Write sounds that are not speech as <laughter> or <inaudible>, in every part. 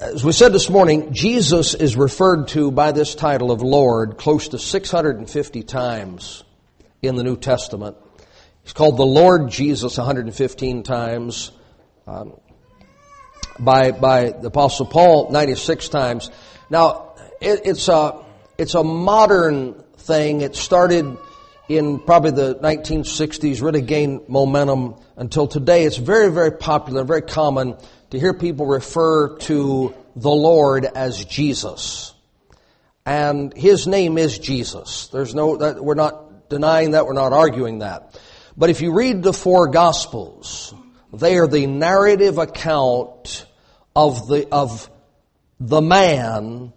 As we said this morning, Jesus is referred to by this title of Lord close to 650 times in the New Testament. He's called the Lord Jesus 115 times. Um, by, by the Apostle Paul 96 times. Now, it, it's, a, it's a modern thing. It started in probably the 1960s, really gained momentum until today. It's very, very popular, very common to hear people refer to the Lord as Jesus. And His name is Jesus. There's no, that, we're not denying that, we're not arguing that. But if you read the four Gospels, they are the narrative account of the, of the man,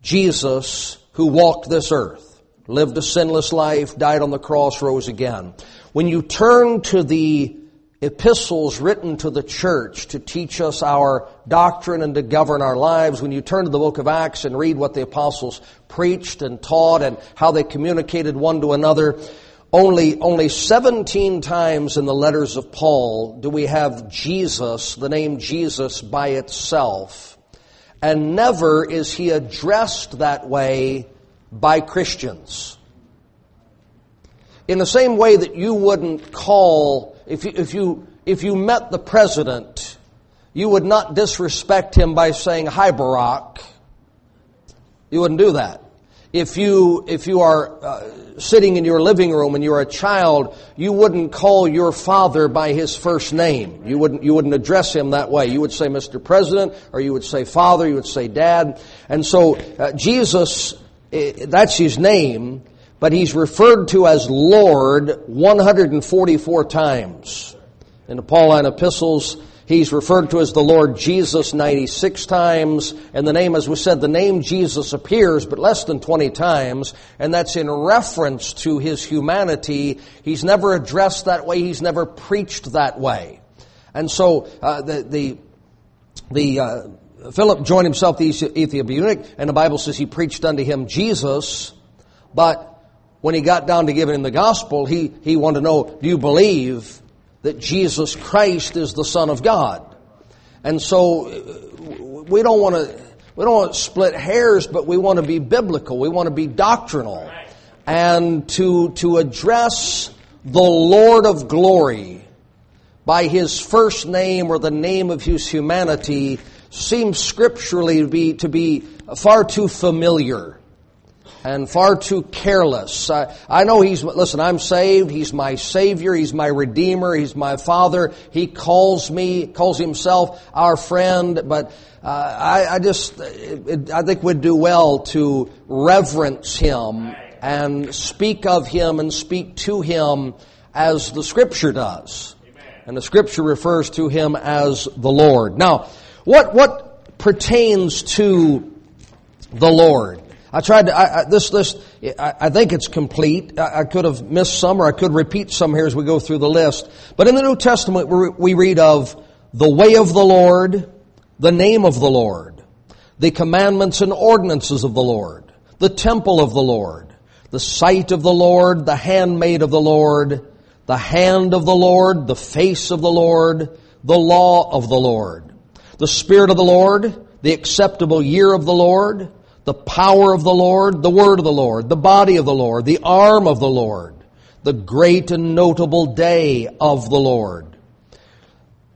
Jesus, who walked this earth, lived a sinless life, died on the cross, rose again. When you turn to the epistles written to the church to teach us our doctrine and to govern our lives, when you turn to the book of Acts and read what the apostles preached and taught and how they communicated one to another, only, only 17 times in the letters of Paul do we have Jesus, the name Jesus by itself. And never is he addressed that way by Christians. In the same way that you wouldn't call if you, if you, if you met the president, you would not disrespect him by saying, hi Barack. You wouldn't do that. If you, if you are uh, sitting in your living room and you're a child, you wouldn't call your father by his first name. You wouldn't, you wouldn't address him that way. You would say Mr. President, or you would say Father, you would say Dad. And so, uh, Jesus, uh, that's his name, but he's referred to as Lord 144 times. In the Pauline epistles, he's referred to as the Lord Jesus 96 times, and the name, as we said, the name Jesus appears but less than 20 times, and that's in reference to his humanity. He's never addressed that way, he's never preached that way. And so, uh, the, the, the, uh, Philip joined himself the Ethiopian eunuch, and the Bible says he preached unto him Jesus, but when he got down to giving him the gospel, he, he wanted to know, do you believe that Jesus Christ is the Son of God? And so we don't want to, we don't want to split hairs, but we want to be biblical. We want to be doctrinal. And to, to address the Lord of glory by his first name or the name of his humanity seems scripturally to be, to be far too familiar and far too careless. I, I, know he's, listen, I'm saved. He's my Savior. He's my Redeemer. He's my Father. He calls me, calls himself our friend, but uh, I, I, just, it, I think we'd do well to reverence Him and speak of Him and speak to Him as the Scripture does. And the Scripture refers to Him as the Lord. Now, what, what pertains to the Lord? I tried to, I, I, this, this, I, I, think it's complete. I, could have missed some or I could repeat some here as we go through the list. But in the New Testament, we read of the way of the Lord, the name of the Lord, the commandments and ordinances of the Lord, the temple of the Lord, the sight of the Lord, the handmaid of the Lord, the hand of the Lord, the face of the Lord, the law of the Lord, the Spirit of the Lord, the acceptable year of the Lord, the power of the Lord, the word of the Lord, the body of the Lord, the arm of the Lord, the great and notable day of the Lord,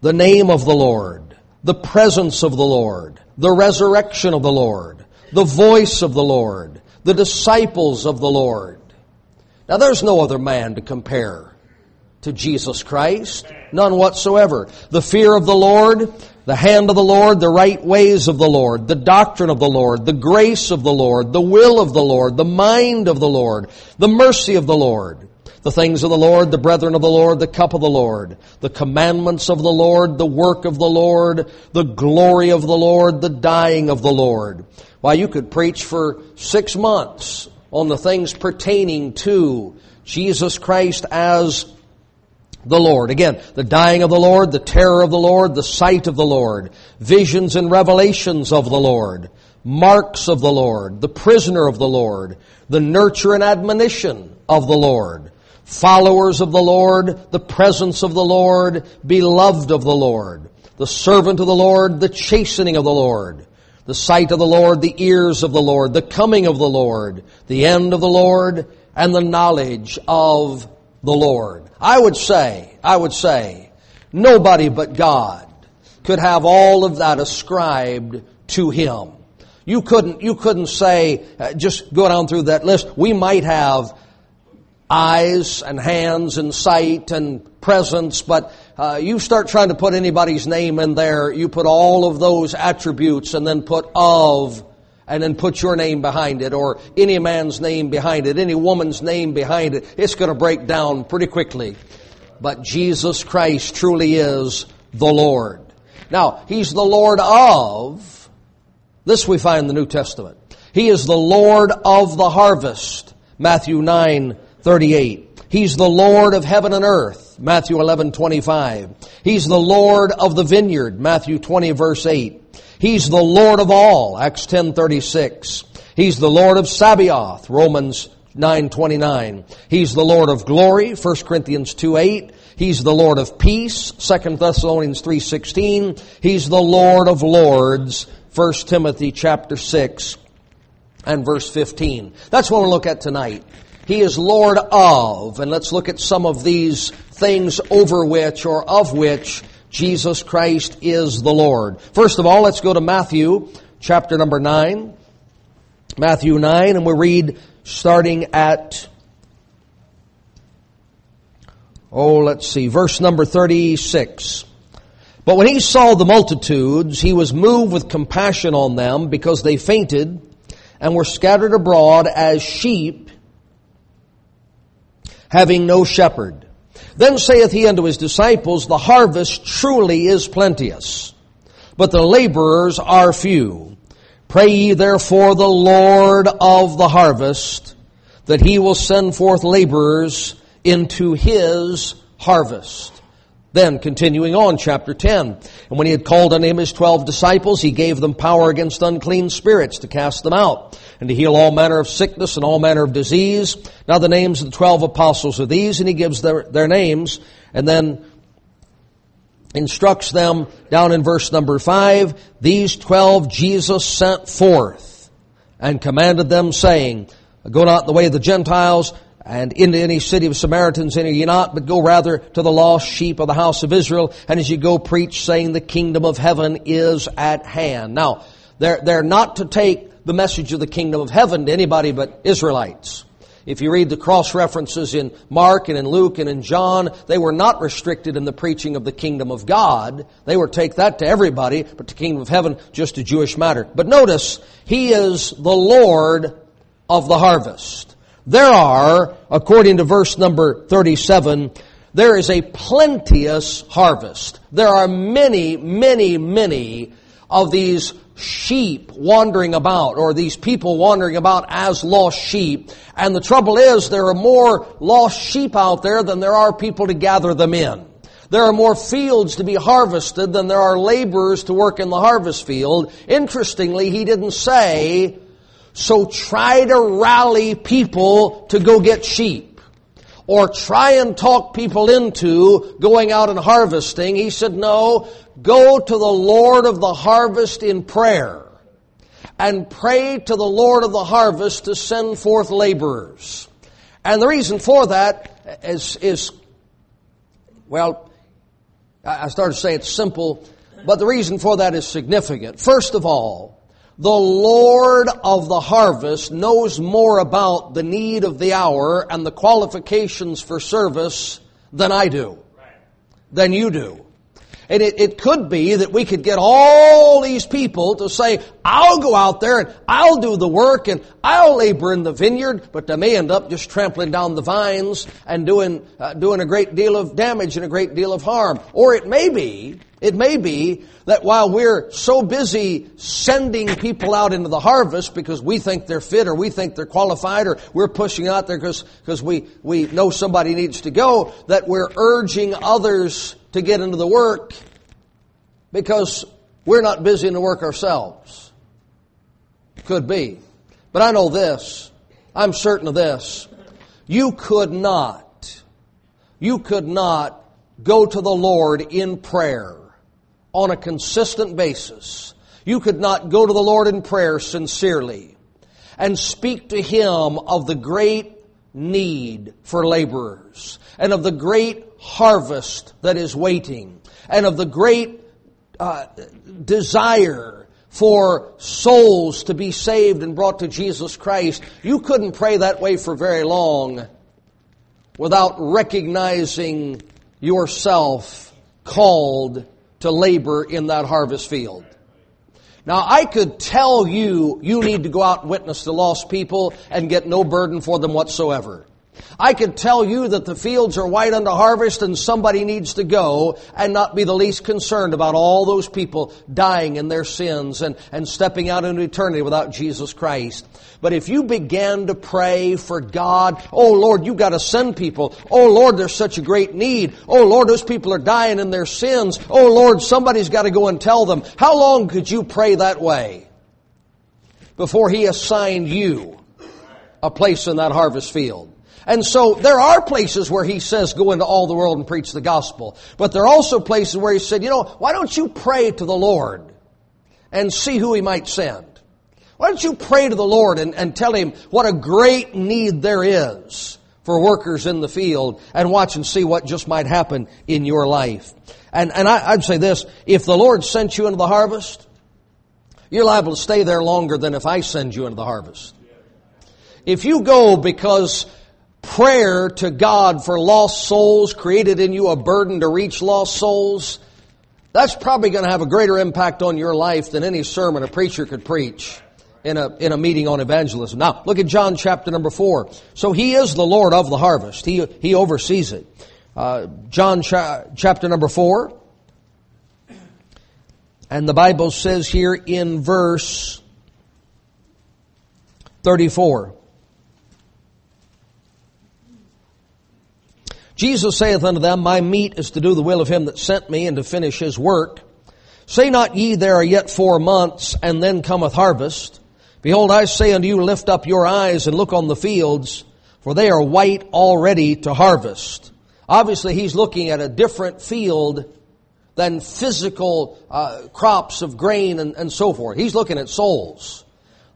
the name of the Lord, the presence of the Lord, the resurrection of the Lord, the voice of the Lord, the disciples of the Lord. Now there's no other man to compare to Jesus Christ. None whatsoever. The fear of the Lord, the hand of the Lord, the right ways of the Lord, the doctrine of the Lord, the grace of the Lord, the will of the Lord, the mind of the Lord, the mercy of the Lord, the things of the Lord, the brethren of the Lord, the cup of the Lord, the commandments of the Lord, the work of the Lord, the glory of the Lord, the dying of the Lord. Why, you could preach for six months on the things pertaining to Jesus Christ as the Lord. Again, the dying of the Lord, the terror of the Lord, the sight of the Lord, visions and revelations of the Lord, marks of the Lord, the prisoner of the Lord, the nurture and admonition of the Lord, followers of the Lord, the presence of the Lord, beloved of the Lord, the servant of the Lord, the chastening of the Lord, the sight of the Lord, the ears of the Lord, the coming of the Lord, the end of the Lord, and the knowledge of the Lord. I would say, I would say, nobody but God could have all of that ascribed to Him. You couldn't, you couldn't say, uh, just go down through that list. We might have eyes and hands and sight and presence, but uh, you start trying to put anybody's name in there, you put all of those attributes and then put of and then put your name behind it or any man's name behind it, any woman's name behind it. It's going to break down pretty quickly. But Jesus Christ truly is the Lord. Now, He's the Lord of, this we find in the New Testament. He is the Lord of the harvest. Matthew 9, 38. He's the Lord of heaven and earth. Matthew 11, 25. He's the Lord of the vineyard. Matthew 20, verse 8. He's the Lord of all. Acts 10:36. He's the Lord of Sabaoth. Romans 9:29. He's the Lord of glory, 1 Corinthians 2:8. He's the Lord of peace, 2 Thessalonians 3:16. He's the Lord of lords, 1 Timothy chapter 6 and verse 15. That's what we'll look at tonight. He is Lord of, and let's look at some of these things over which or of which Jesus Christ is the Lord. First of all, let's go to Matthew chapter number 9. Matthew 9, and we read starting at, oh, let's see, verse number 36. But when he saw the multitudes, he was moved with compassion on them because they fainted and were scattered abroad as sheep having no shepherd. Then saith he unto his disciples, The harvest truly is plenteous, but the laborers are few. Pray ye therefore the Lord of the harvest, that he will send forth laborers into his harvest. Then, continuing on, chapter 10. And when he had called unto him his twelve disciples, he gave them power against unclean spirits to cast them out, and to heal all manner of sickness and all manner of disease. Now the names of the twelve apostles are these, and he gives their, their names, and then instructs them down in verse number five, these twelve Jesus sent forth and commanded them saying, Go not the way of the Gentiles, and into any city of Samaritans enter ye not, but go rather to the lost sheep of the house of Israel, and as you go preach, saying the kingdom of heaven is at hand. Now, they're, they're not to take the message of the kingdom of heaven to anybody but Israelites. If you read the cross references in Mark and in Luke and in John, they were not restricted in the preaching of the kingdom of God. They were take that to everybody, but the kingdom of heaven just a Jewish matter. But notice, He is the Lord of the harvest. There are, according to verse number 37, there is a plenteous harvest. There are many, many, many of these sheep wandering about, or these people wandering about as lost sheep. And the trouble is, there are more lost sheep out there than there are people to gather them in. There are more fields to be harvested than there are laborers to work in the harvest field. Interestingly, he didn't say so try to rally people to go get sheep. Or try and talk people into going out and harvesting. He said, no, go to the Lord of the harvest in prayer. And pray to the Lord of the harvest to send forth laborers. And the reason for that is, is well, I started to say it's simple, but the reason for that is significant. First of all, the Lord of the harvest knows more about the need of the hour and the qualifications for service than I do, than you do. And it, it could be that we could get all these people to say, I'll go out there and I'll do the work and I'll labor in the vineyard, but they may end up just trampling down the vines and doing, uh, doing a great deal of damage and a great deal of harm. Or it may be, it may be that while we're so busy sending people out into the harvest because we think they're fit or we think they're qualified or we're pushing out there because, because we, we know somebody needs to go, that we're urging others to get into the work because we're not busy in the work ourselves. Could be. But I know this. I'm certain of this. You could not, you could not go to the Lord in prayer on a consistent basis, you could not go to the Lord in prayer sincerely and speak to Him of the great need for laborers and of the great harvest that is waiting and of the great uh, desire for souls to be saved and brought to Jesus Christ, you couldn't pray that way for very long without recognizing yourself called to labor in that harvest field. Now I could tell you, you need to go out and witness to lost people and get no burden for them whatsoever. I could tell you that the fields are white unto harvest and somebody needs to go and not be the least concerned about all those people dying in their sins and, and stepping out into eternity without Jesus Christ. But if you began to pray for God, oh Lord, you've got to send people. Oh Lord, there's such a great need. Oh Lord, those people are dying in their sins. Oh Lord, somebody's got to go and tell them. How long could you pray that way before He assigned you a place in that harvest field? And so there are places where he says go into all the world and preach the gospel. But there are also places where he said, you know, why don't you pray to the Lord and see who he might send? Why don't you pray to the Lord and, and tell him what a great need there is for workers in the field and watch and see what just might happen in your life. And, and I, I'd say this, if the Lord sent you into the harvest, you're liable to stay there longer than if I send you into the harvest. If you go because prayer to God for lost souls created in you a burden to reach lost souls, that's probably going to have a greater impact on your life than any sermon a preacher could preach in a, in a meeting on evangelism. Now, look at John chapter number four. So he is the Lord of the harvest. He, he oversees it. Uh, John cha- chapter number four. And the Bible says here in verse 34. Jesus saith unto them, My meat is to do the will of him that sent me and to finish his work. Say not ye, there are yet four months, and then cometh harvest. Behold, I say unto you, lift up your eyes and look on the fields, for they are white already to harvest. Obviously, he's looking at a different field than physical uh, crops of grain and, and so forth. He's looking at souls.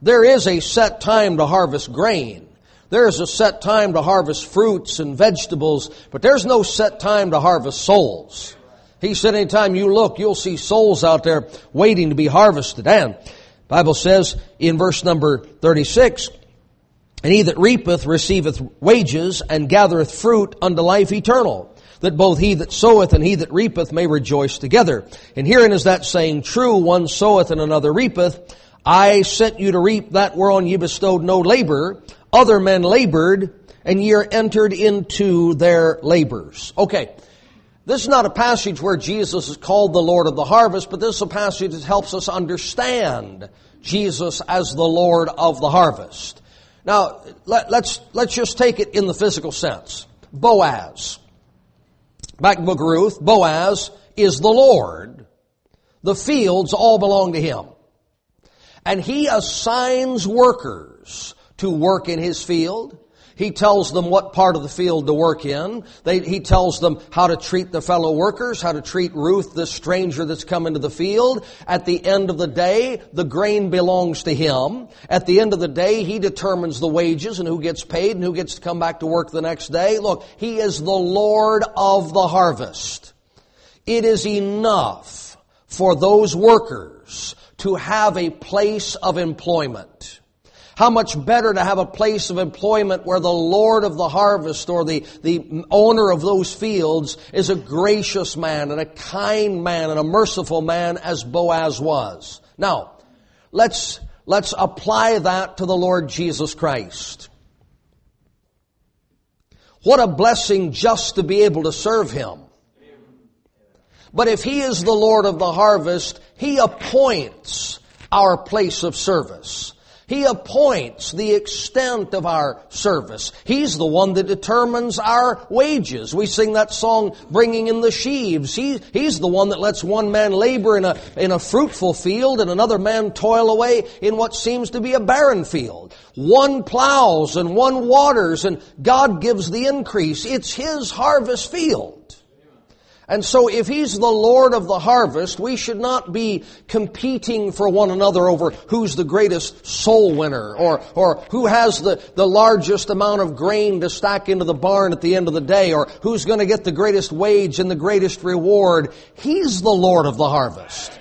There is a set time to harvest grain. There is a set time to harvest fruits and vegetables, but there's no set time to harvest souls. He said anytime you look, you'll see souls out there waiting to be harvested. And Bible says in verse number 36, And he that reapeth receiveth wages and gathereth fruit unto life eternal, that both he that soweth and he that reapeth may rejoice together. And herein is that saying true, one soweth and another reapeth. I sent you to reap that whereon ye bestowed no labor. Other men labored, and ye are entered into their labors. Okay. This is not a passage where Jesus is called the Lord of the harvest, but this is a passage that helps us understand Jesus as the Lord of the harvest. Now, let, let's, let's just take it in the physical sense. Boaz. Back in Book Ruth, Boaz is the Lord. The fields all belong to him. And he assigns workers to work in his field. He tells them what part of the field to work in. They, he tells them how to treat the fellow workers, how to treat Ruth, the stranger that's come into the field. At the end of the day, the grain belongs to him. At the end of the day, he determines the wages and who gets paid and who gets to come back to work the next day. Look, he is the Lord of the harvest. It is enough for those workers to have a place of employment. How much better to have a place of employment where the Lord of the harvest or the, the owner of those fields is a gracious man and a kind man and a merciful man as Boaz was. Now, let's, let's apply that to the Lord Jesus Christ. What a blessing just to be able to serve Him. But if He is the Lord of the harvest, He appoints our place of service. He appoints the extent of our service. He's the one that determines our wages. We sing that song, Bringing in the Sheaves. He, he's the one that lets one man labor in a, in a fruitful field and another man toil away in what seems to be a barren field. One plows and one waters and God gives the increase. It's His harvest field. And so if he's the Lord of the harvest, we should not be competing for one another over who's the greatest soul winner or, or who has the, the largest amount of grain to stack into the barn at the end of the day or who's going to get the greatest wage and the greatest reward. He's the Lord of the harvest.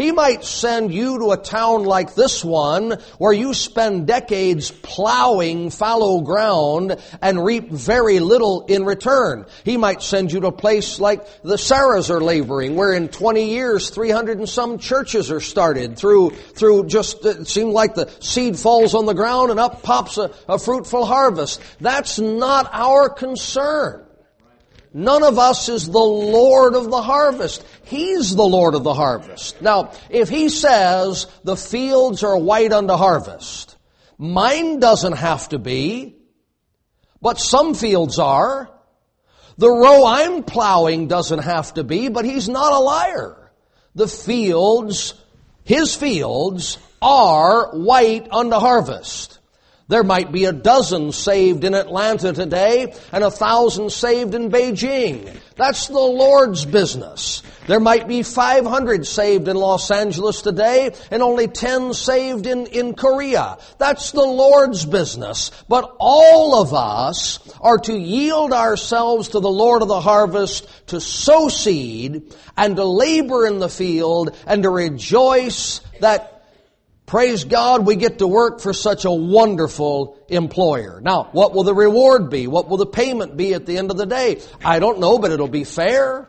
He might send you to a town like this one where you spend decades plowing fallow ground and reap very little in return. He might send you to a place like the Sarahs are laboring where in 20 years 300 and some churches are started through, through just, uh, it seemed like the seed falls on the ground and up pops a, a fruitful harvest. That's not our concern. None of us is the Lord of the harvest. He's the Lord of the harvest. Now, if He says the fields are white unto harvest, mine doesn't have to be, but some fields are. The row I'm plowing doesn't have to be, but He's not a liar. The fields, His fields, are white unto harvest. There might be a dozen saved in Atlanta today and a thousand saved in Beijing. That's the Lord's business. There might be 500 saved in Los Angeles today and only 10 saved in, in Korea. That's the Lord's business. But all of us are to yield ourselves to the Lord of the harvest to sow seed and to labor in the field and to rejoice that Praise God, we get to work for such a wonderful employer. Now, what will the reward be? What will the payment be at the end of the day? I don't know, but it'll be fair.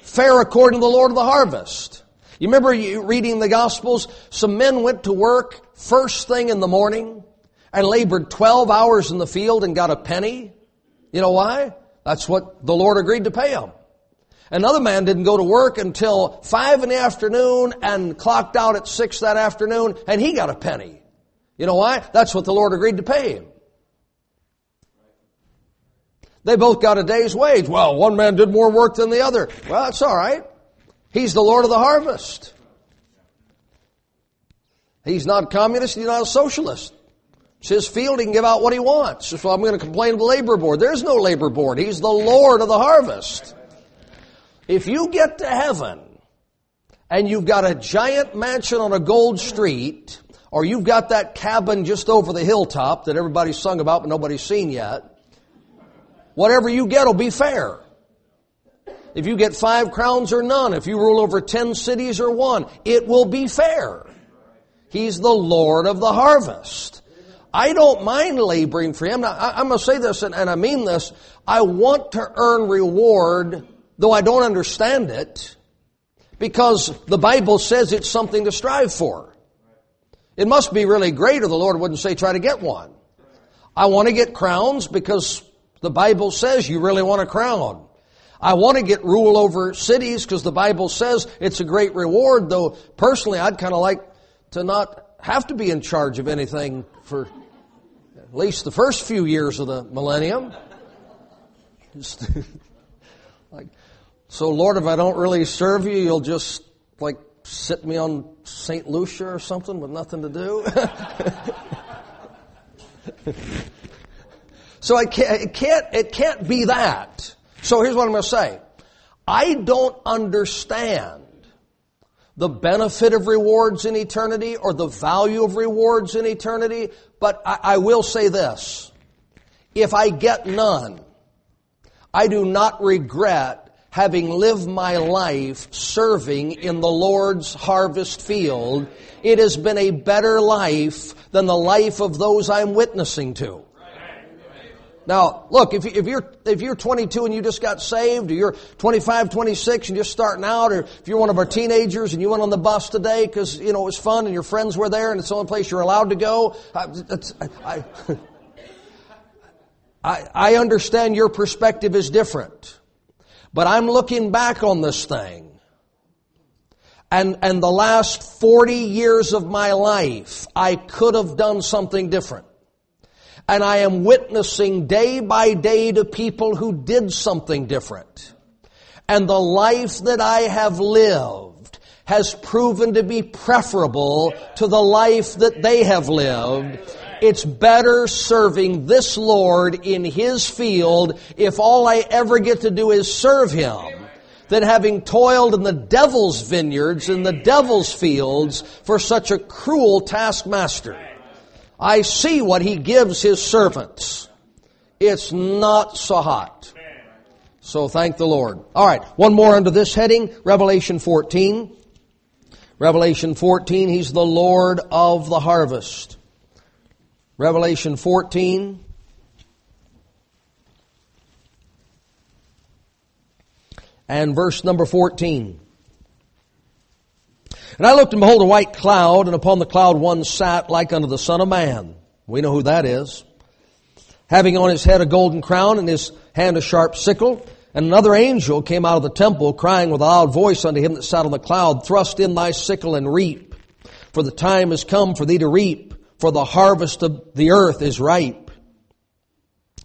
Fair according to the Lord of the harvest. You remember you reading the Gospels? Some men went to work first thing in the morning and labored 12 hours in the field and got a penny. You know why? That's what the Lord agreed to pay them. Another man didn't go to work until five in the afternoon and clocked out at six that afternoon and he got a penny. You know why? That's what the Lord agreed to pay him. They both got a day's wage. Well, one man did more work than the other. Well, that's alright. He's the Lord of the harvest. He's not communist, he's not a socialist. It's his field, he can give out what he wants. So I'm going to complain to the labor board. There's no labor board. He's the Lord of the harvest. If you get to heaven and you've got a giant mansion on a gold street, or you've got that cabin just over the hilltop that everybody's sung about but nobody's seen yet, whatever you get will be fair. If you get five crowns or none, if you rule over ten cities or one, it will be fair. He's the Lord of the harvest. I don't mind laboring for Him. Now, I'm going to say this, and I mean this. I want to earn reward though I don't understand it, because the Bible says it's something to strive for. It must be really great or the Lord wouldn't say try to get one. I want to get crowns because the Bible says you really want a crown. I want to get rule over cities because the Bible says it's a great reward, though personally I'd kind of like to not have to be in charge of anything for at least the first few years of the millennium. <laughs> like, so, Lord, if I don't really serve you, you'll just like sit me on St. Lucia or something with nothing to do? <laughs> so it can't, it can't, it can't be that. So here's what I'm going to say. I don't understand the benefit of rewards in eternity or the value of rewards in eternity, but I, I will say this. If I get none, I do not regret having lived my life serving in the Lord's harvest field, it has been a better life than the life of those I'm witnessing to. Now, look, if, if you're, if you're 22 and you just got saved, or you're 25, 26 and you're starting out, or if you're one of our teenagers and you went on the bus today because, you know, it was fun and your friends were there and it's the only place you're allowed to go, I, I, I, <laughs> I understand your perspective is different. But I'm looking back on this thing. And, and the last 40 years of my life, I could have done something different. And I am witnessing day by day to people who did something different. And the life that I have lived has proven to be preferable to the life that they have lived It's better serving this Lord in His field if all I ever get to do is serve Him than having toiled in the devil's vineyards, in the devil's fields for such a cruel taskmaster. I see what he gives his servants. It's not so hot. So thank the Lord. All right, one more under this heading, Revelation 14. Revelation 14, he's the Lord of the harvest. Revelation 14. And verse number 14. And I looked and behold a white cloud, and upon the cloud one sat like unto the Son of Man. We know who that is. Having on his head a golden crown, and his hand a sharp sickle. And another angel came out of the temple, crying with a loud voice unto him that sat on the cloud, Thrust in thy sickle and reap, for the time is come for thee to reap, for the harvest of the earth is ripe.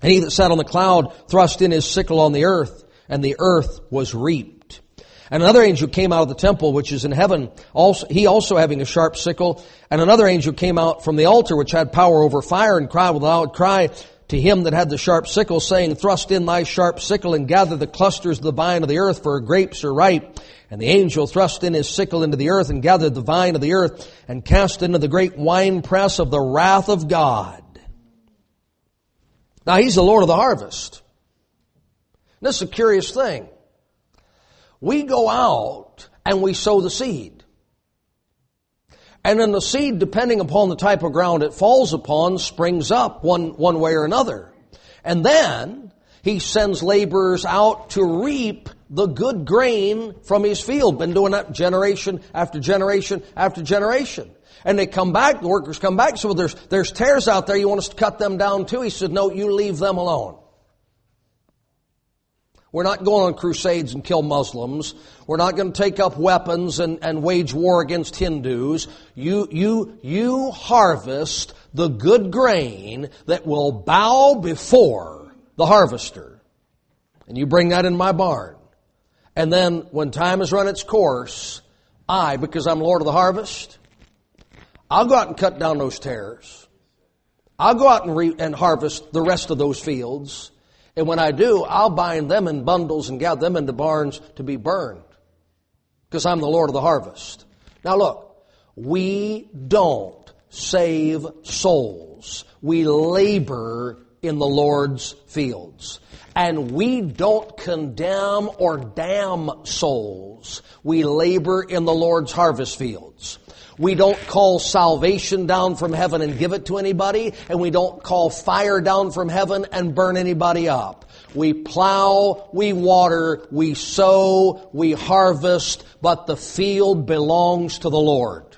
And he that sat on the cloud thrust in his sickle on the earth, and the earth was reaped. And another angel came out of the temple which is in heaven, also, he also having a sharp sickle. And another angel came out from the altar which had power over fire and cried with a loud cry to him that had the sharp sickle, saying, Thrust in thy sharp sickle and gather the clusters of the vine of the earth, for grapes are ripe. And the angel thrust in his sickle into the earth and gathered the vine of the earth and cast into the great winepress of the wrath of God. Now he's the Lord of the harvest. This is a curious thing. We go out and we sow the seed. And then the seed, depending upon the type of ground it falls upon, springs up one, one way or another. And then he sends laborers out to reap the good grain from his field. Been doing that generation after generation after generation. And they come back, the workers come back, so there's, there's tares out there, you want us to cut them down too? He said, no, you leave them alone. We're not going on crusades and kill Muslims. We're not going to take up weapons and, and wage war against Hindus. You, you, you harvest the good grain that will bow before the harvester. And you bring that in my barn. And then when time has run its course, I, because I'm Lord of the harvest, I'll go out and cut down those tares. I'll go out and, re- and harvest the rest of those fields. And when I do, I'll bind them in bundles and gather them into barns to be burned. Because I'm the Lord of the harvest. Now look, we don't save souls. We labor in the Lord's fields. And we don't condemn or damn souls. We labor in the Lord's harvest fields. We don't call salvation down from heaven and give it to anybody, and we don't call fire down from heaven and burn anybody up. We plow, we water, we sow, we harvest, but the field belongs to the Lord.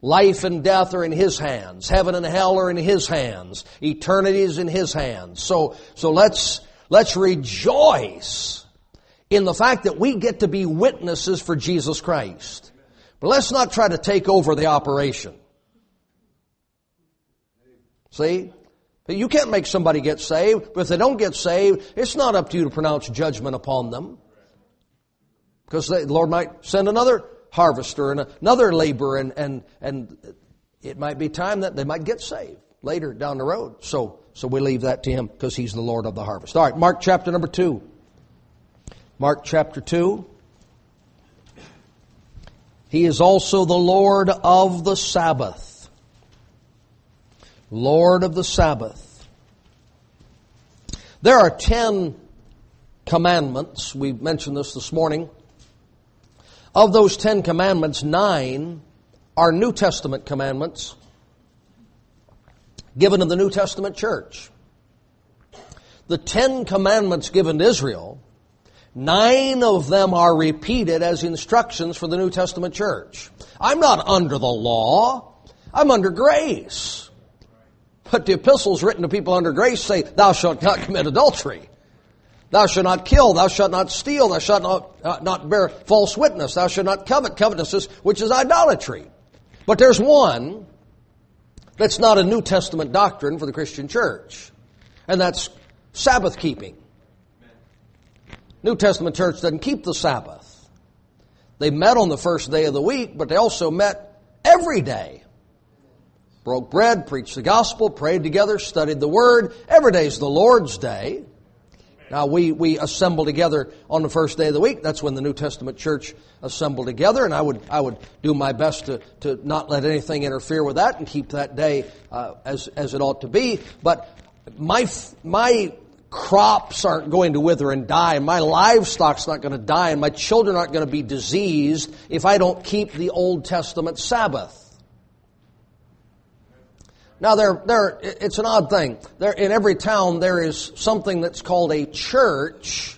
Life and death are in His hands. Heaven and hell are in His hands. Eternity is in His hands. So, so let's, let's rejoice in the fact that we get to be witnesses for Jesus Christ. But let's not try to take over the operation. See? You can't make somebody get saved, but if they don't get saved, it's not up to you to pronounce judgment upon them. Because the Lord might send another harvester and another laborer and, and, and it might be time that they might get saved later down the road. So, so we leave that to Him because He's the Lord of the harvest. All right, Mark chapter number two. Mark chapter two. He is also the Lord of the Sabbath. Lord of the Sabbath. There are ten commandments. We mentioned this this morning. Of those ten commandments, nine are New Testament commandments given to the New Testament church. The ten commandments given to Israel Nine of them are repeated as instructions for the New Testament church. I'm not under the law. I'm under grace. But the epistles written to people under grace say, thou shalt not commit adultery. Thou shalt not kill. Thou shalt not steal. Thou shalt not, uh, not bear false witness. Thou shalt not covet covetousness, which is idolatry. But there's one that's not a New Testament doctrine for the Christian church. And that's Sabbath keeping. New Testament church doesn't keep the Sabbath. They met on the first day of the week, but they also met every day. broke bread, preached the gospel, prayed together, studied the word. Every day is the Lord's day. Now we, we assemble together on the first day of the week. That's when the New Testament church assembled together, and I would I would do my best to, to not let anything interfere with that and keep that day uh, as as it ought to be. But my my crops aren't going to wither and die, and my livestock's not going to die, and my children aren't going to be diseased if I don't keep the Old Testament Sabbath. Now, there, there, it's an odd thing. There, in every town, there is something that's called a church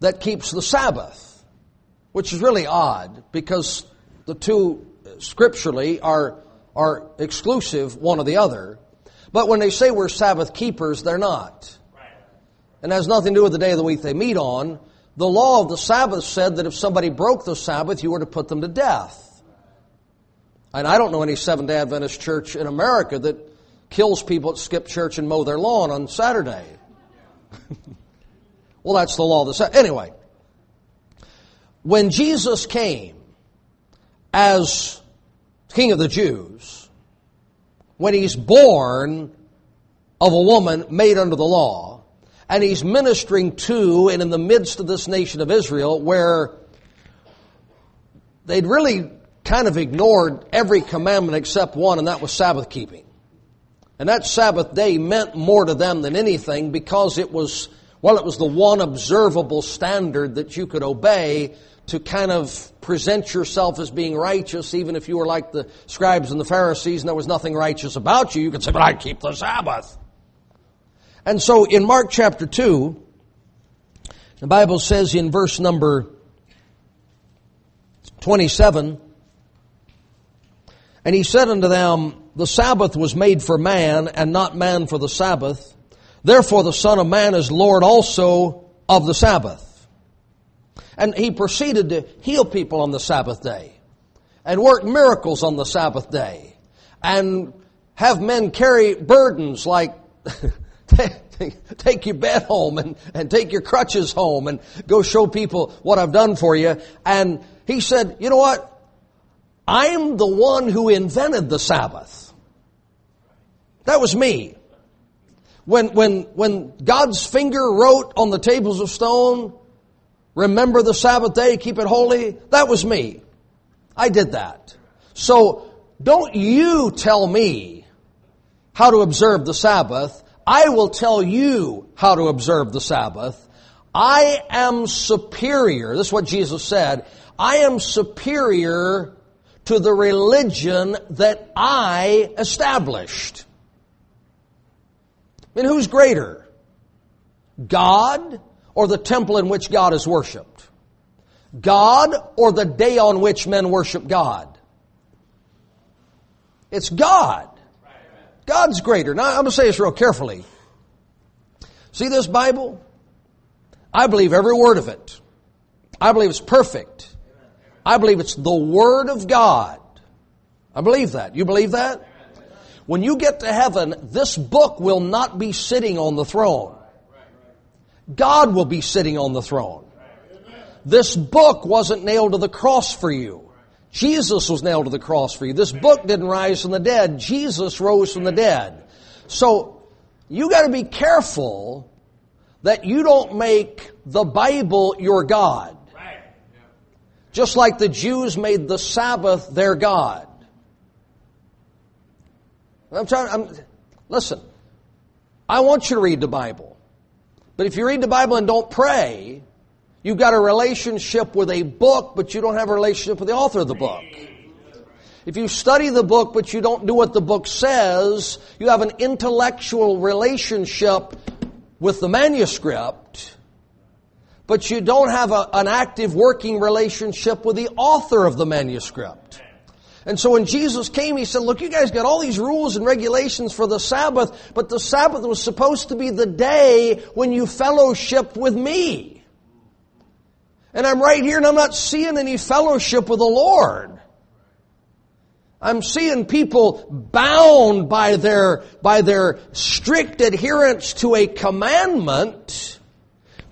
that keeps the Sabbath, which is really odd because the two scripturally are, are exclusive one or the other. But when they say we're Sabbath keepers, they're not. And has nothing to do with the day of the week they meet on. The law of the Sabbath said that if somebody broke the Sabbath, you were to put them to death. And I don't know any Seventh day Adventist church in America that kills people that skip church and mow their lawn on Saturday. <laughs> well, that's the law Sabbath. Anyway, when Jesus came as King of the Jews, when he's born of a woman made under the law, and he's ministering to and in the midst of this nation of Israel where they'd really kind of ignored every commandment except one, and that was Sabbath keeping. And that Sabbath day meant more to them than anything because it was, well, it was the one observable standard that you could obey to kind of present yourself as being righteous, even if you were like the scribes and the Pharisees and there was nothing righteous about you. You could say, but I keep the Sabbath. And so in Mark chapter 2, the Bible says in verse number 27, and he said unto them, The Sabbath was made for man, and not man for the Sabbath. Therefore the Son of Man is Lord also of the Sabbath. And he proceeded to heal people on the Sabbath day, and work miracles on the Sabbath day, and have men carry burdens like <laughs> take your bed home and, and take your crutches home and go show people what I've done for you. And he said, you know what? I'm the one who invented the Sabbath. That was me. When, when, when God's finger wrote on the tables of stone, remember the Sabbath day, keep it holy, that was me. I did that. So, don't you tell me how to observe the Sabbath. I will tell you how to observe the Sabbath. I am superior. This is what Jesus said. I am superior to the religion that I established. I mean, who's greater? God or the temple in which God is worshiped? God or the day on which men worship God? It's God. God's greater. Now, I'm going to say this real carefully. See this Bible? I believe every word of it. I believe it's perfect. I believe it's the Word of God. I believe that. You believe that? When you get to heaven, this book will not be sitting on the throne. God will be sitting on the throne. This book wasn't nailed to the cross for you. Jesus was nailed to the cross for you. This book didn't rise from the dead. Jesus rose from the dead. So, you gotta be careful that you don't make the Bible your God. Just like the Jews made the Sabbath their God. I'm trying, I'm, listen, I want you to read the Bible. But if you read the Bible and don't pray, you've got a relationship with a book, but you don't have a relationship with the author of the book. If you study the book, but you don't do what the book says, you have an intellectual relationship with the manuscript, but you don't have a, an active working relationship with the author of the manuscript. And so when Jesus came, he said, look, you guys got all these rules and regulations for the Sabbath, but the Sabbath was supposed to be the day when you fellowship with me. And I'm right here and I'm not seeing any fellowship with the Lord. I'm seeing people bound by their, by their strict adherence to a commandment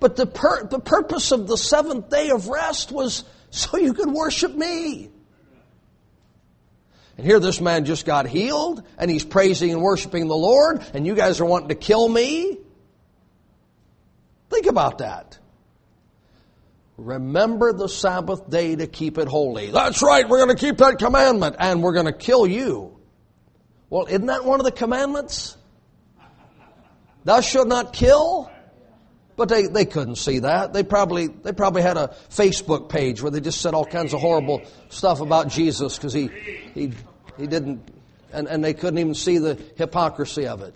but the, pur- the purpose of the seventh day of rest was so you could worship me. And here this man just got healed, and he's praising and worshiping the Lord, and you guys are wanting to kill me? Think about that. Remember the Sabbath day to keep it holy. That's right, we're going to keep that commandment, and we're going to kill you. Well, isn't that one of the commandments? Thou shalt not kill? But they, they couldn't see that. They probably, they probably had a Facebook page where they just said all kinds of horrible stuff about Jesus because he, he, he didn't, and, and they couldn't even see the hypocrisy of it.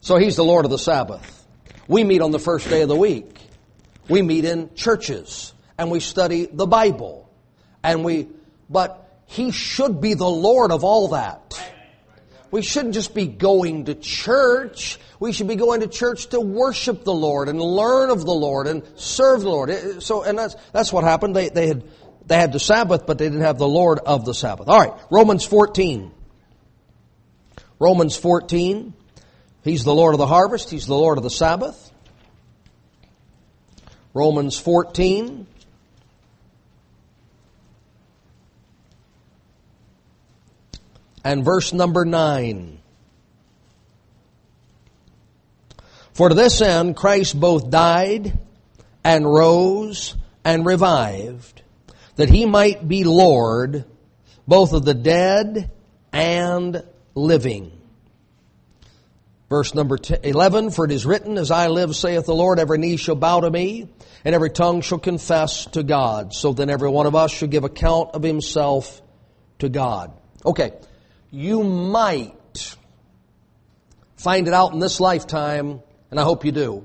So he's the Lord of the Sabbath. We meet on the first day of the week. We meet in churches and we study the Bible. And we, but he should be the Lord of all that. We shouldn't just be going to church. We should be going to church to worship the Lord and learn of the Lord and serve the Lord. So, and that's, that's what happened. They, they had, they had the Sabbath, but they didn't have the Lord of the Sabbath. All right. Romans 14. Romans 14. He's the Lord of the harvest. He's the Lord of the Sabbath. Romans 14. And verse number 9. For to this end Christ both died and rose and revived, that he might be Lord both of the dead and living. Verse number 11, For it is written, As I live, saith the Lord, every knee shall bow to me, and every tongue shall confess to God. So then every one of us shall give account of himself to God. Okay, you might find it out in this lifetime, and I hope you do.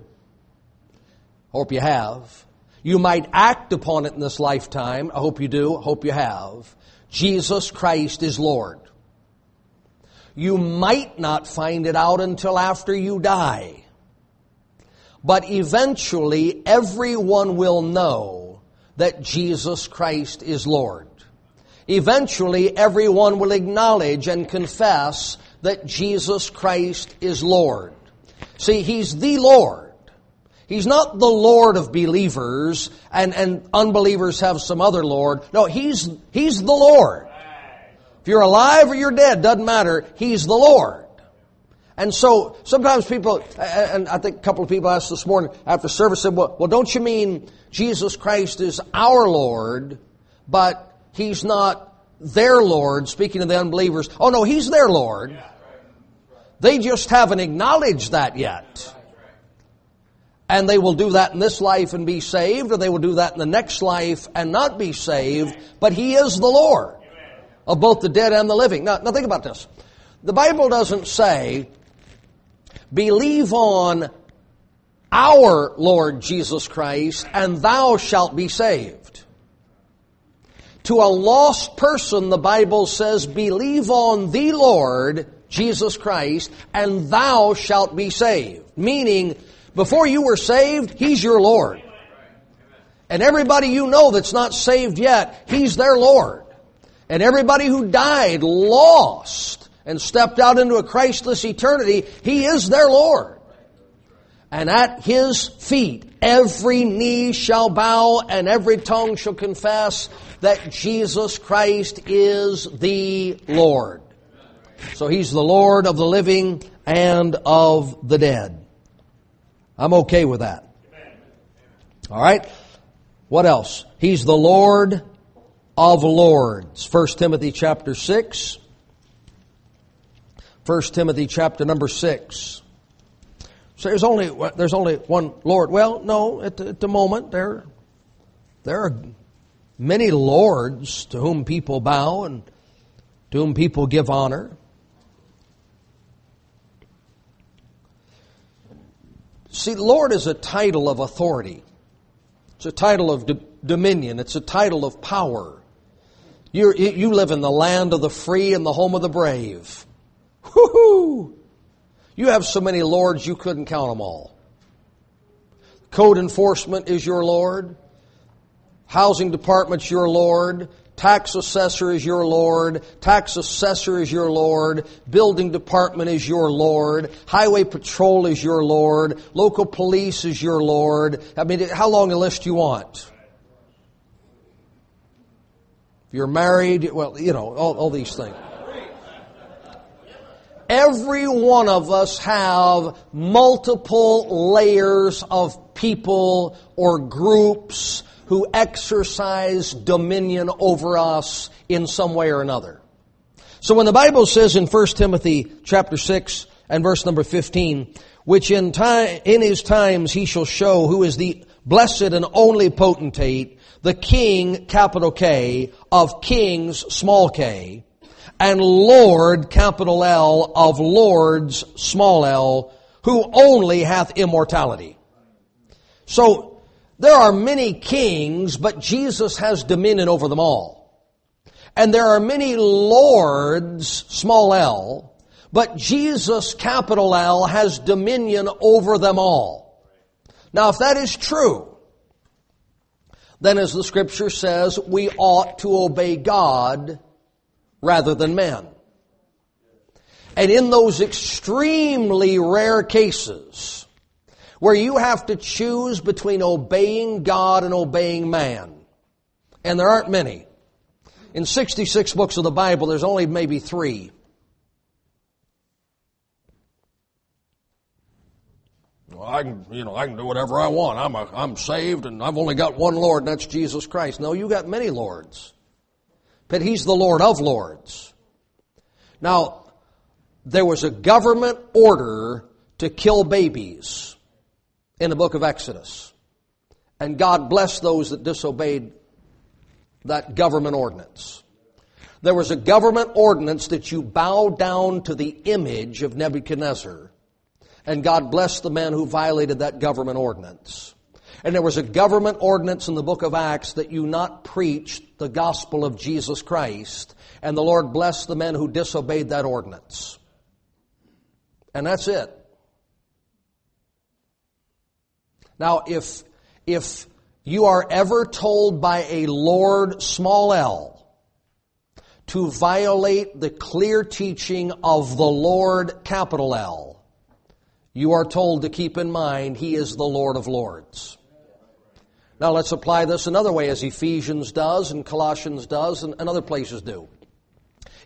Hope you have. You might act upon it in this lifetime. I hope you do. I hope you have. Jesus Christ is Lord. You might not find it out until after you die. But eventually, everyone will know that Jesus Christ is Lord. Eventually, everyone will acknowledge and confess that Jesus Christ is Lord. See, He's the Lord. He's not the Lord of believers and, and unbelievers have some other Lord. No, He's, He's the Lord. If you're alive or you're dead, doesn't matter. He's the Lord. And so sometimes people, and I think a couple of people asked this morning after service said, well, well don't you mean Jesus Christ is our Lord, but He's not their Lord, speaking to the unbelievers. Oh no, He's their Lord. They just haven't acknowledged that yet. And they will do that in this life and be saved, or they will do that in the next life and not be saved, but He is the Lord of both the dead and the living. Now, now think about this. The Bible doesn't say, believe on our Lord Jesus Christ and thou shalt be saved. To a lost person, the Bible says, believe on the Lord Jesus Christ and thou shalt be saved. Meaning, before you were saved, He's your Lord. And everybody you know that's not saved yet, He's their Lord. And everybody who died lost and stepped out into a Christless eternity, He is their Lord. And at His feet, every knee shall bow and every tongue shall confess that Jesus Christ is the Lord. So He's the Lord of the living and of the dead. I'm okay with that. All right. What else? He's the Lord of lords. 1 Timothy chapter 6. 1 Timothy chapter number 6. So there's only, there's only one Lord. Well, no, at the, at the moment there, there are many lords to whom people bow and to whom people give honor. See, Lord is a title of authority. It's a title of dominion. It's a title of power. you you live in the land of the free and the home of the brave. Whoo-hoo! You have so many lords you couldn't count them all. Code enforcement is your Lord. Housing department's your Lord. Tax assessor is your Lord. Tax assessor is your Lord. Building department is your Lord. Highway patrol is your Lord. Local police is your Lord. I mean, how long a list do you want? If you're married, well, you know, all, all these things. Every one of us have multiple layers of people or groups who exercise dominion over us in some way or another. So when the Bible says in 1 Timothy chapter 6 and verse number 15, which in time, in his times he shall show who is the blessed and only potentate, the king, capital K, of kings, small k, and Lord, capital L, of lords, small l, who only hath immortality. So, there are many kings, but Jesus has dominion over them all. And there are many lords, small l, but Jesus, capital L, has dominion over them all. Now, if that is true, then as the scripture says, we ought to obey God rather than men. And in those extremely rare cases where you have to choose between obeying God and obeying man, and there aren't many. In 66 books of the Bible, there's only maybe three. Well, I can, you know, I can do whatever I want. I'm, a, I'm saved and I've only got one Lord and that's Jesus Christ. No, you got many Lords but he's the Lord of Lords. Now, there was a government order to kill babies in the book of Exodus. And God blessed those that disobeyed that government ordinance. There was a government ordinance that you bow down to the image of Nebuchadnezzar. And God blessed the man who violated that government ordinance. And there was a government ordinance in the book of Acts that you not preach the gospel of Jesus Christ. And the Lord blessed the men who disobeyed that ordinance. And that's it. Now, if, if you are ever told by a Lord, small l, to violate the clear teaching of the Lord, capital L, you are told to keep in mind He is the Lord of Lords. Now let's apply this another way as Ephesians does and Colossians does and, and other places do.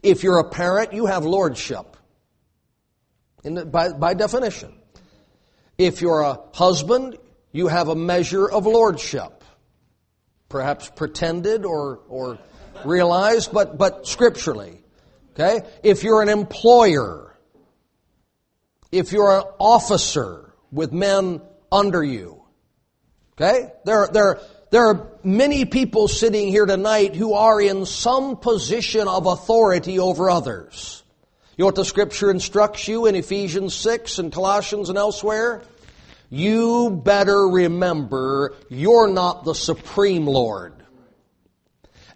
If you're a parent, you have lordship. The, by, by definition. If you're a husband, you have a measure of lordship. Perhaps pretended or, or realized, but, but scripturally. Okay? If you're an employer, if you're an officer with men under you, Okay? There, there, there are many people sitting here tonight who are in some position of authority over others. You know what the scripture instructs you in Ephesians 6 and Colossians and elsewhere? You better remember you're not the supreme Lord.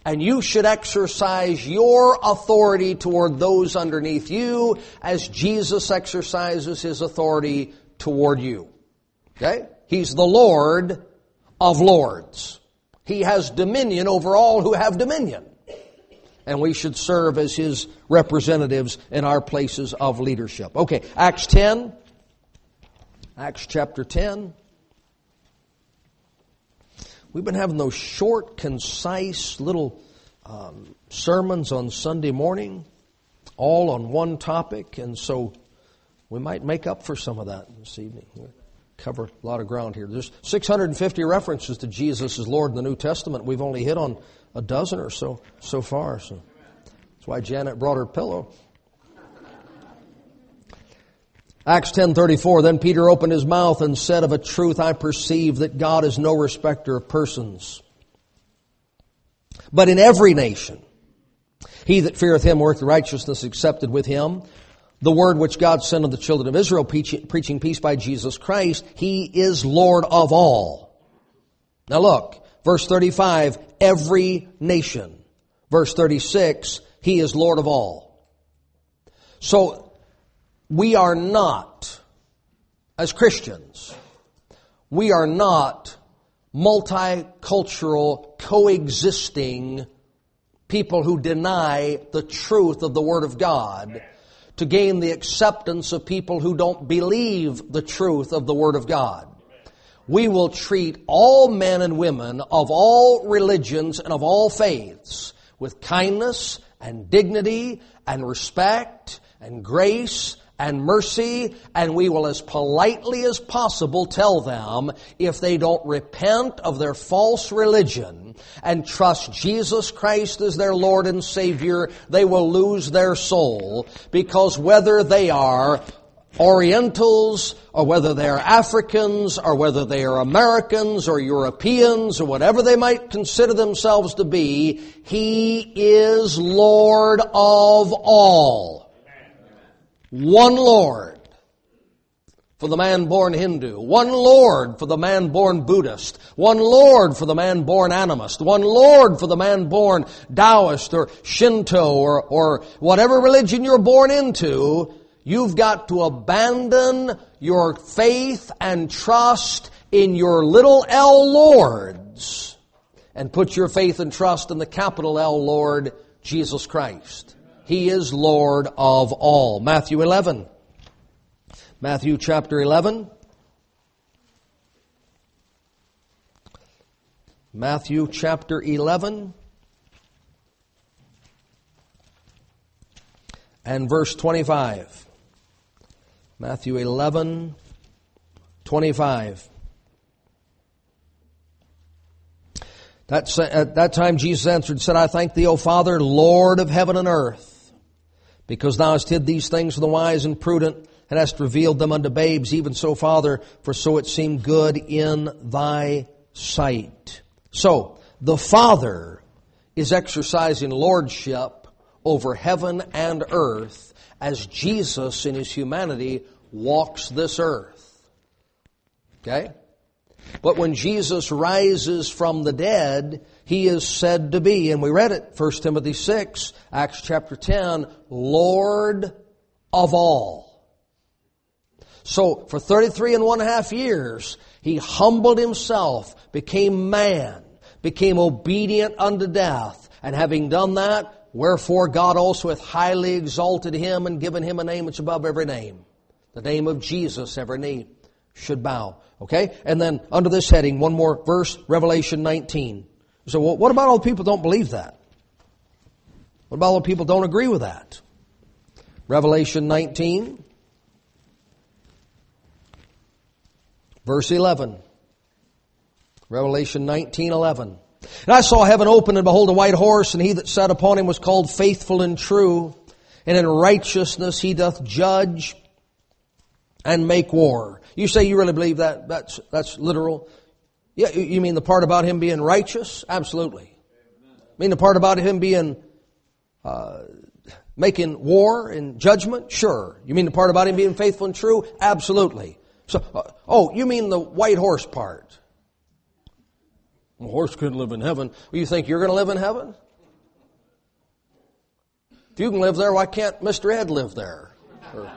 And you should exercise your authority toward those underneath you as Jesus exercises his authority toward you. Okay? He's the Lord of lords. He has dominion over all who have dominion. And we should serve as his representatives in our places of leadership. Okay, Acts 10. Acts chapter 10. We've been having those short, concise little um, sermons on Sunday morning, all on one topic, and so we might make up for some of that this evening cover a lot of ground here. There's 650 references to Jesus as Lord in the New Testament. We've only hit on a dozen or so so far. So that's why Janet brought her pillow. Acts 10:34 Then Peter opened his mouth and said of a truth I perceive that God is no respecter of persons but in every nation he that feareth him worketh righteousness accepted with him the word which God sent unto the children of Israel, preaching peace by Jesus Christ, He is Lord of all. Now look, verse 35, every nation. Verse 36, He is Lord of all. So, we are not, as Christians, we are not multicultural, coexisting people who deny the truth of the Word of God to gain the acceptance of people who don't believe the truth of the Word of God. We will treat all men and women of all religions and of all faiths with kindness and dignity and respect and grace and mercy, and we will as politely as possible tell them if they don't repent of their false religion and trust Jesus Christ as their Lord and Savior, they will lose their soul because whether they are Orientals, or whether they are Africans, or whether they are Americans, or Europeans, or whatever they might consider themselves to be, He is Lord of all. One Lord for the man born Hindu, one Lord for the man born Buddhist, one Lord for the man born animist, one Lord for the man born Taoist or Shinto or, or whatever religion you're born into, you've got to abandon your faith and trust in your little L Lords and put your faith and trust in the capital L Lord, Jesus Christ. He is Lord of all. Matthew 11. Matthew chapter 11. Matthew chapter 11 and verse 25. Matthew 11, 25. That, at that time Jesus answered and said, I thank thee, O Father, Lord of heaven and earth because thou hast hid these things from the wise and prudent, and hast revealed them unto babes, even so, Father, for so it seemed good in thy sight. So, the Father is exercising lordship over heaven and earth as Jesus in his humanity walks this earth. Okay? But when Jesus rises from the dead, he is said to be, and we read it, 1 Timothy 6, Acts chapter 10, Lord of all. So for 33 and one half years, he humbled himself, became man, became obedient unto death, and having done that, wherefore God also hath highly exalted him and given him a name which above every name. The name of Jesus every knee should bow. Okay? And then under this heading, one more verse, Revelation 19. So what about all the people don't believe that? What about all the people don't agree with that? Revelation 19, verse 11. Revelation 19, 11. And I saw heaven open and behold a white horse and he that sat upon him was called faithful and true and in righteousness he doth judge and make war. You say you really believe that? That's, that's literal. Yeah, you mean the part about him being righteous? Absolutely. mean the part about him being uh, making war and judgment? Sure. You mean the part about him being faithful and true? Absolutely. So, uh, oh, you mean the white horse part? A horse couldn't live in heaven. Well, you think you're going to live in heaven? If you can live there, why can't Mr. Ed live there? Or,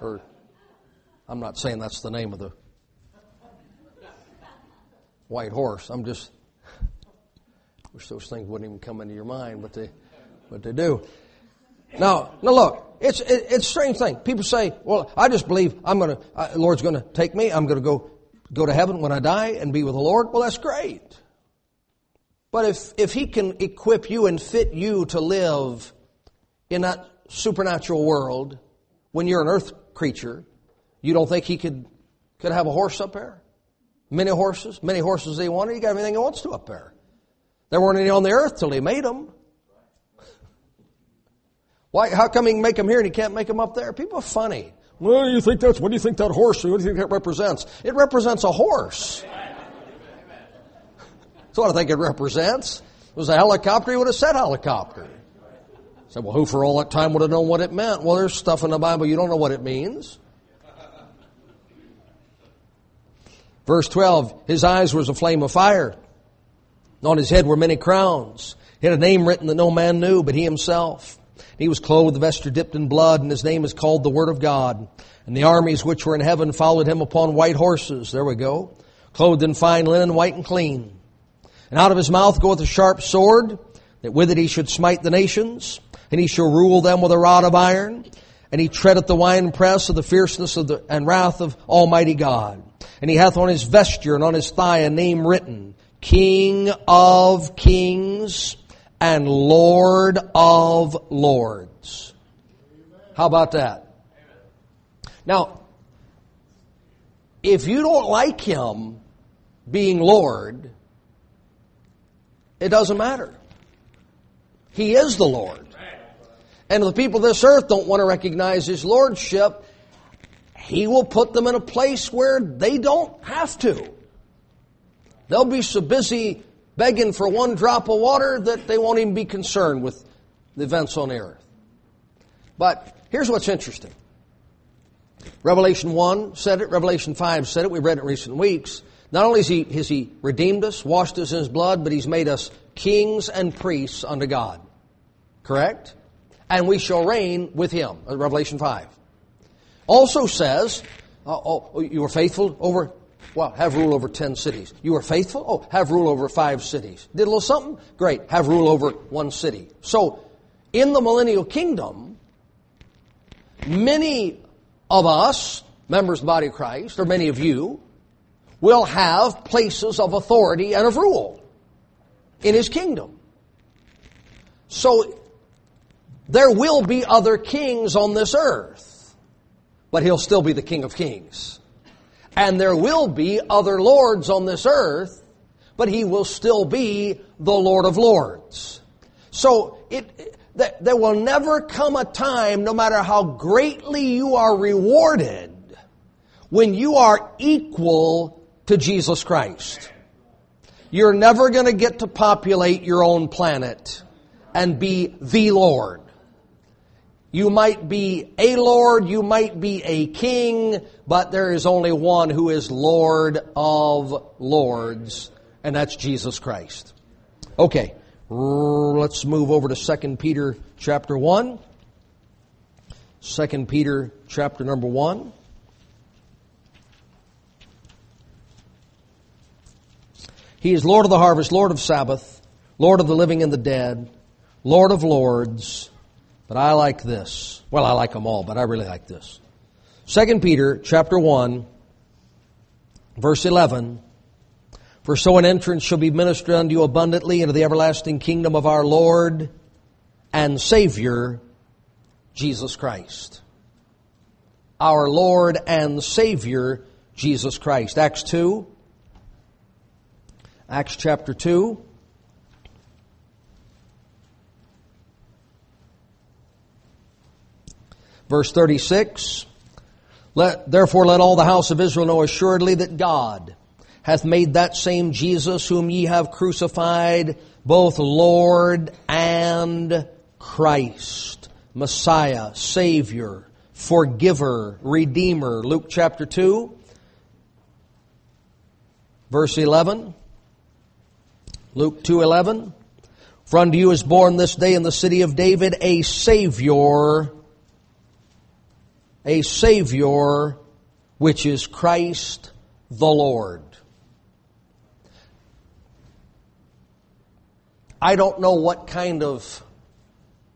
or I'm not saying that's the name of the white horse. I'm just <laughs> wish those things wouldn't even come into your mind, but they but they do. Now, now look, it's it, it's a strange thing. People say, "Well, I just believe I'm to uh, Lord's to take me. I'm to go go to heaven when I die and be with the Lord." Well, that's great. But if if He can equip you and fit you to live in that supernatural world when you're an earth creature, you don't think he could, could have a horse up there? Many horses, many horses he wanted. He got everything he wants to up there. There weren't any on the earth till he made them. Why, how come he can make them here and he can't make them up there? People are funny. Well, you think that's, what do you think that horse, what do you think that represents? It represents a horse. That's what I think it represents. It was a helicopter, he would have said helicopter. Said, well, who for all that time would have known what it meant? Well, there's stuff in the Bible you don't know what it means. Verse 12, his eyes was a flame of fire. On his head were many crowns. He had a name written that no man knew but he himself. He was clothed with vesture dipped in blood, and his name is called the Word of God. And the armies which were in heaven followed him upon white horses. There we go. Clothed in fine linen, white and clean. And out of his mouth goeth a sharp sword, that with it he should smite the nations, and he shall rule them with a rod of iron, and he treadeth the winepress of the fierceness of the, and wrath of Almighty God. And he hath on his vesture and on his thigh a name written, King of kings and Lord of lords. How about that? Now, if you don't like him being Lord, it doesn't matter. He is the Lord. And the people of this earth don't want to recognize His Lordship, He will put them in a place where they don't have to. They'll be so busy begging for one drop of water that they won't even be concerned with the events on earth. But here's what's interesting. Revelation 1 said it, Revelation 5 said it, we read it in recent weeks. Not only has he, has he redeemed us, washed us in His blood, but He's made us kings and priests unto God. Correct? And we shall reign with Him. Uh, Revelation 5. Also says, uh, oh, you were faithful over, well, have rule over 10 cities. You were faithful? Oh, have rule over five cities. Did a little something? Great. Have rule over one city. So, in the millennial kingdom, many of us, members of the body of Christ, or many of you, will have places of authority and of rule in his kingdom. So there will be other kings on this earth, but he'll still be the King of Kings. And there will be other lords on this earth, but he will still be the Lord of Lords. So it, there will never come a time, no matter how greatly you are rewarded, when you are equal to Jesus Christ. You're never going to get to populate your own planet and be the Lord. You might be a Lord, you might be a king, but there is only one who is Lord of Lords, and that's Jesus Christ. Okay, let's move over to 2 Peter chapter 1. 2 Peter chapter number 1. He is Lord of the harvest, Lord of Sabbath, Lord of the living and the dead, Lord of lords. But I like this. Well, I like them all, but I really like this. 2 Peter chapter 1, verse 11. For so an entrance shall be ministered unto you abundantly into the everlasting kingdom of our Lord and Savior, Jesus Christ. Our Lord and Savior, Jesus Christ. Acts 2, Acts chapter 2. Verse 36. Let, therefore let all the house of Israel know assuredly that God hath made that same Jesus whom ye have crucified both Lord and Christ, Messiah, Savior, Forgiver, Redeemer. Luke chapter 2, verse 11. Luke 2:11 For unto you is born this day in the city of David a savior a savior which is Christ the Lord. I don't know what kind of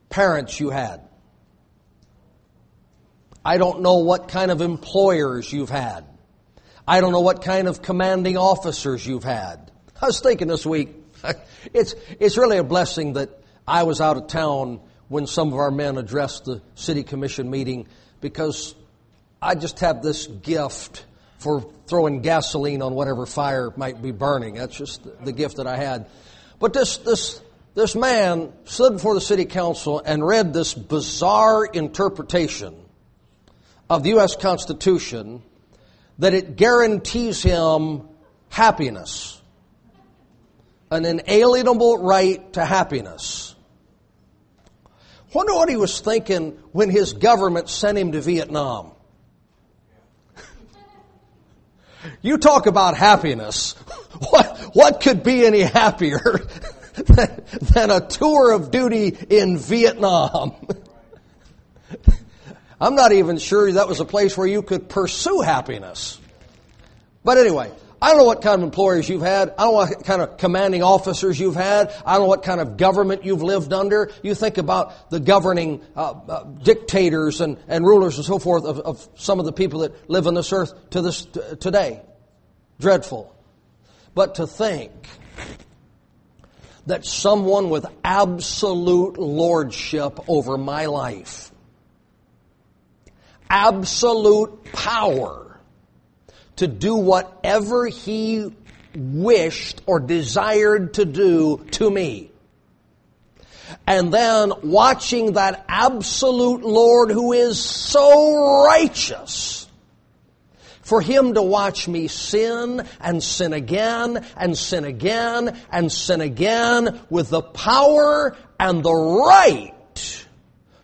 parents you had. I don't know what kind of employers you've had. I don't know what kind of commanding officers you've had. I was thinking this week, <laughs> it's, it's really a blessing that I was out of town when some of our men addressed the city commission meeting because I just have this gift for throwing gasoline on whatever fire might be burning. That's just the gift that I had. But this, this, this man stood before the city council and read this bizarre interpretation of the U.S. Constitution that it guarantees him happiness an inalienable right to happiness. Wonder what he was thinking when his government sent him to Vietnam. <laughs> you talk about happiness. <laughs> What, what could be any happier <laughs> than, than a tour of duty in Vietnam? I'm not even sure that was a place where you could pursue happiness. But anyway, I don't know what kind of employers you've had. I don't know what kind of commanding officers you've had. I don't know what kind of government you've lived under. You think about the governing uh, uh, dictators and, and rulers and so forth of, of, some of the people that live on this earth to this t- today. Dreadful. But to think that someone with absolute lordship over my life, absolute power to do whatever he wished or desired to do to me. And then watching that absolute Lord who is so righteous, for Him to watch me sin and sin again and sin again and sin again with the power and the right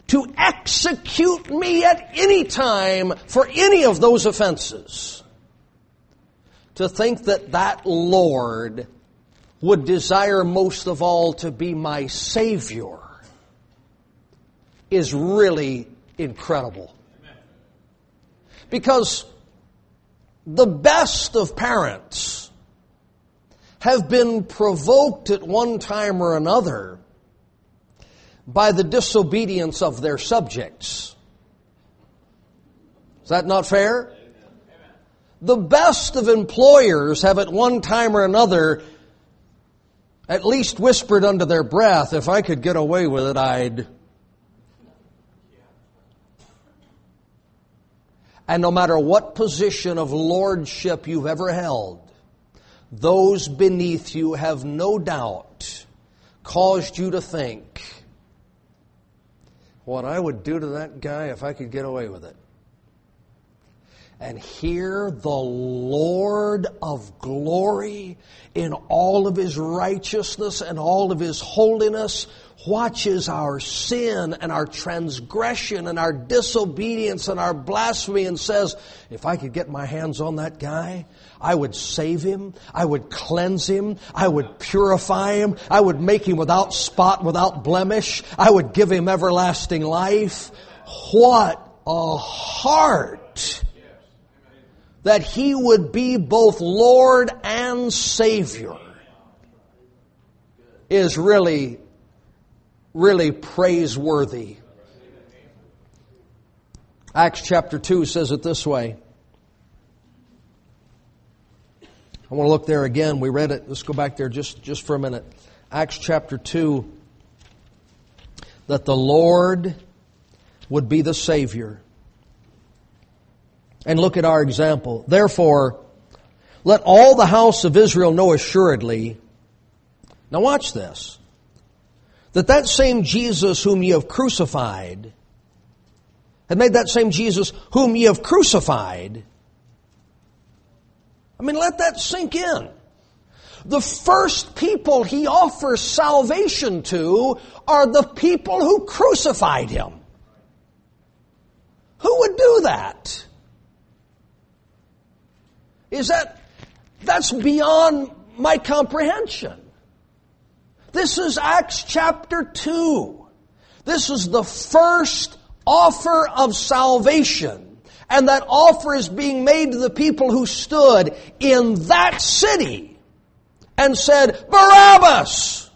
to execute me at any time for any of those offenses. To think that that Lord would desire most of all to be my Savior is really incredible. Because the best of parents have been provoked at one time or another by the disobedience of their subjects. Is that not fair? The best of employers have at one time or another at least whispered under their breath, if I could get away with it, I'd. And no matter what position of lordship you've ever held, those beneath you have no doubt caused you to think what I would do to that guy if I could get away with it and here the Lord of glory in all of his righteousness and all of his holiness watches our sin and our transgression and our disobedience and our blasphemy and says, if I could get my hands on that guy, I would save him. I would cleanse him. I would purify him. I would make him without spot, without blemish. I would give him everlasting life. What a heart that he would be both Lord and Savior is really, really praiseworthy. Acts chapter 2 says it this way. I want to look there again. We read it. Let's go back there just, just for a minute. Acts chapter 2 that the Lord would be the Savior. And look at our example. Therefore, let all the house of Israel know assuredly. Now watch this. That that same Jesus whom ye have crucified, had made that same Jesus whom ye have crucified. I mean, let that sink in. The first people he offers salvation to are the people who crucified him. Who would do that? Is that that's beyond my comprehension. This is Acts chapter 2. This is the first offer of salvation. And that offer is being made to the people who stood in that city and said, Barabbas!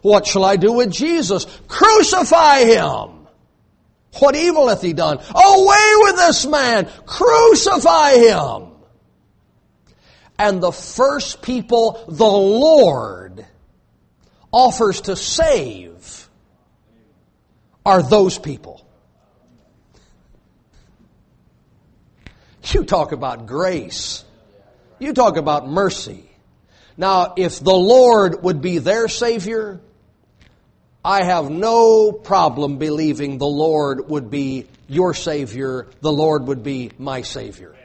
What shall I do with Jesus? Crucify him! What evil hath he done? Away with this man! Crucify him! And the first people the Lord offers to save are those people. You talk about grace. You talk about mercy. Now, if the Lord would be their Savior, I have no problem believing the Lord would be your Savior, the Lord would be my Savior.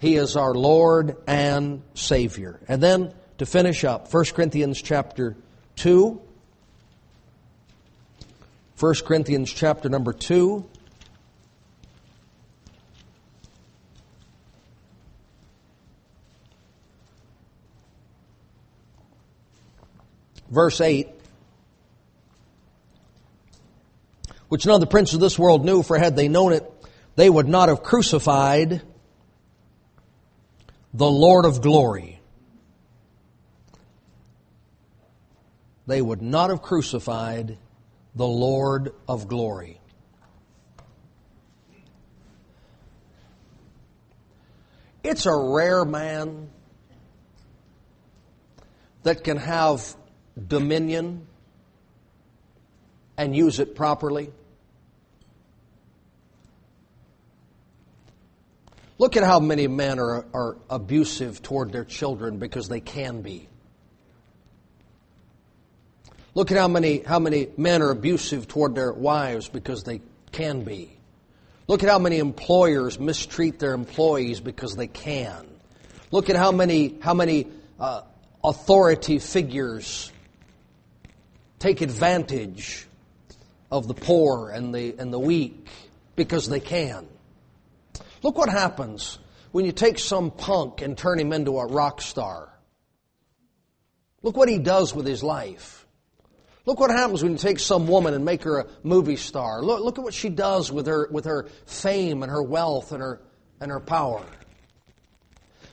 He is our Lord and Savior. And then to finish up, 1 Corinthians chapter 2. 1 Corinthians chapter number 2. Verse 8. Which none of the princes of this world knew, for had they known it, they would not have crucified the Lord of glory. They would not have crucified the Lord of glory. It's a rare man that can have dominion and use it properly? Look at how many men are, are abusive toward their children because they can be. Look at how many, how many men are abusive toward their wives because they can be. Look at how many employers mistreat their employees because they can. Look at how many, how many uh, authority figures take advantage of the poor and the, and the weak because they can. Look what happens when you take some punk and turn him into a rock star. Look what he does with his life. Look what happens when you take some woman and make her a movie star. Look, look at what she does with her, with her fame and her wealth and her, and her power.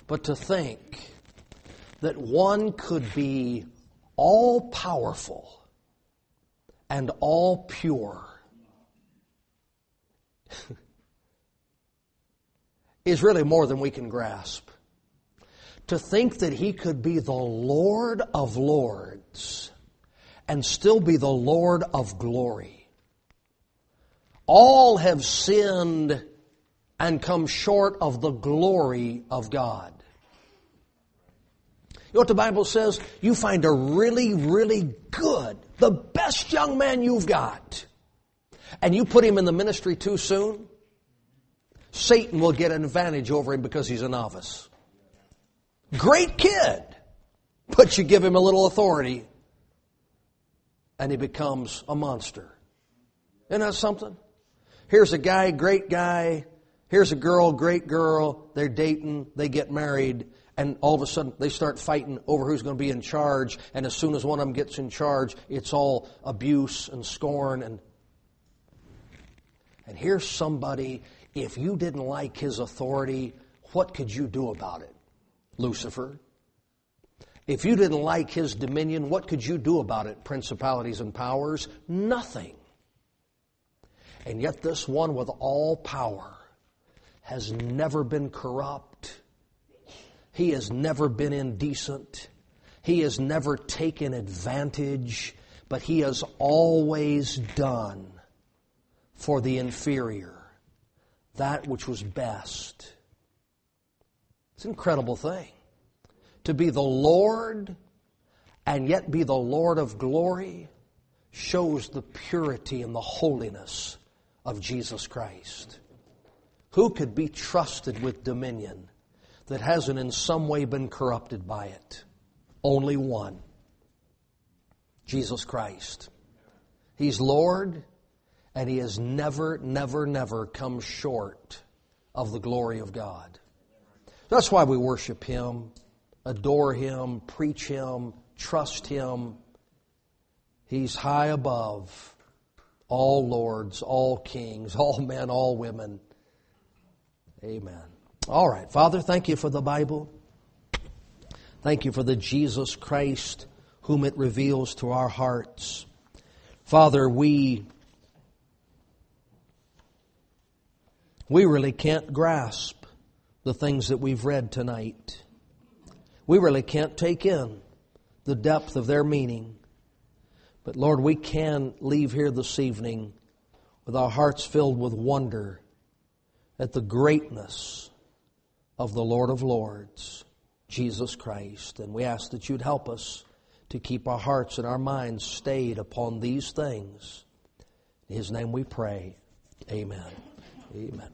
But to think that one could be all powerful and all pure <laughs> is really more than we can grasp. To think that he could be the Lord of Lords and still be the Lord of glory. All have sinned and come short of the glory of God. You know what the Bible says? You find a really, really good, the best young man you've got, and you put him in the ministry too soon, Satan will get an advantage over him because he's a novice. Great kid, but you give him a little authority and he becomes a monster. Isn't that something? Here's a guy, great guy. Here's a girl, great girl. They're dating, they get married, and all of a sudden they start fighting over who's going to be in charge. And as soon as one of them gets in charge, it's all abuse and scorn. And, and here's somebody if you didn't like his authority, what could you do about it? Lucifer. If you didn't like his dominion, what could you do about it? Principalities and powers? Nothing. And yet, this one with all power has never been corrupt. He has never been indecent. He has never taken advantage, but he has always done for the inferior that which was best. It's an incredible thing. To be the Lord and yet be the Lord of glory shows the purity and the holiness of Jesus Christ. Who could be trusted with dominion that hasn't in some way been corrupted by it? Only one. Jesus Christ. He's Lord and he has never, never, never come short of the glory of God. That's why we worship him, adore him, preach him, trust him. He's high above all lords, all kings, <laughs> all men, all women. Amen. All right. Father, thank you for the Bible. Thank you for the Jesus Christ whom it reveals to our hearts. Father, we we really can't grasp the things that we've read tonight. We really can't take in the depth of their meaning. But Lord, we can leave here this evening with our hearts filled with wonder at the greatness of the Lord of Lords, Jesus Christ. And we ask that you'd help us to keep our hearts and our minds stayed upon these things. In His name we pray. Amen. Amen.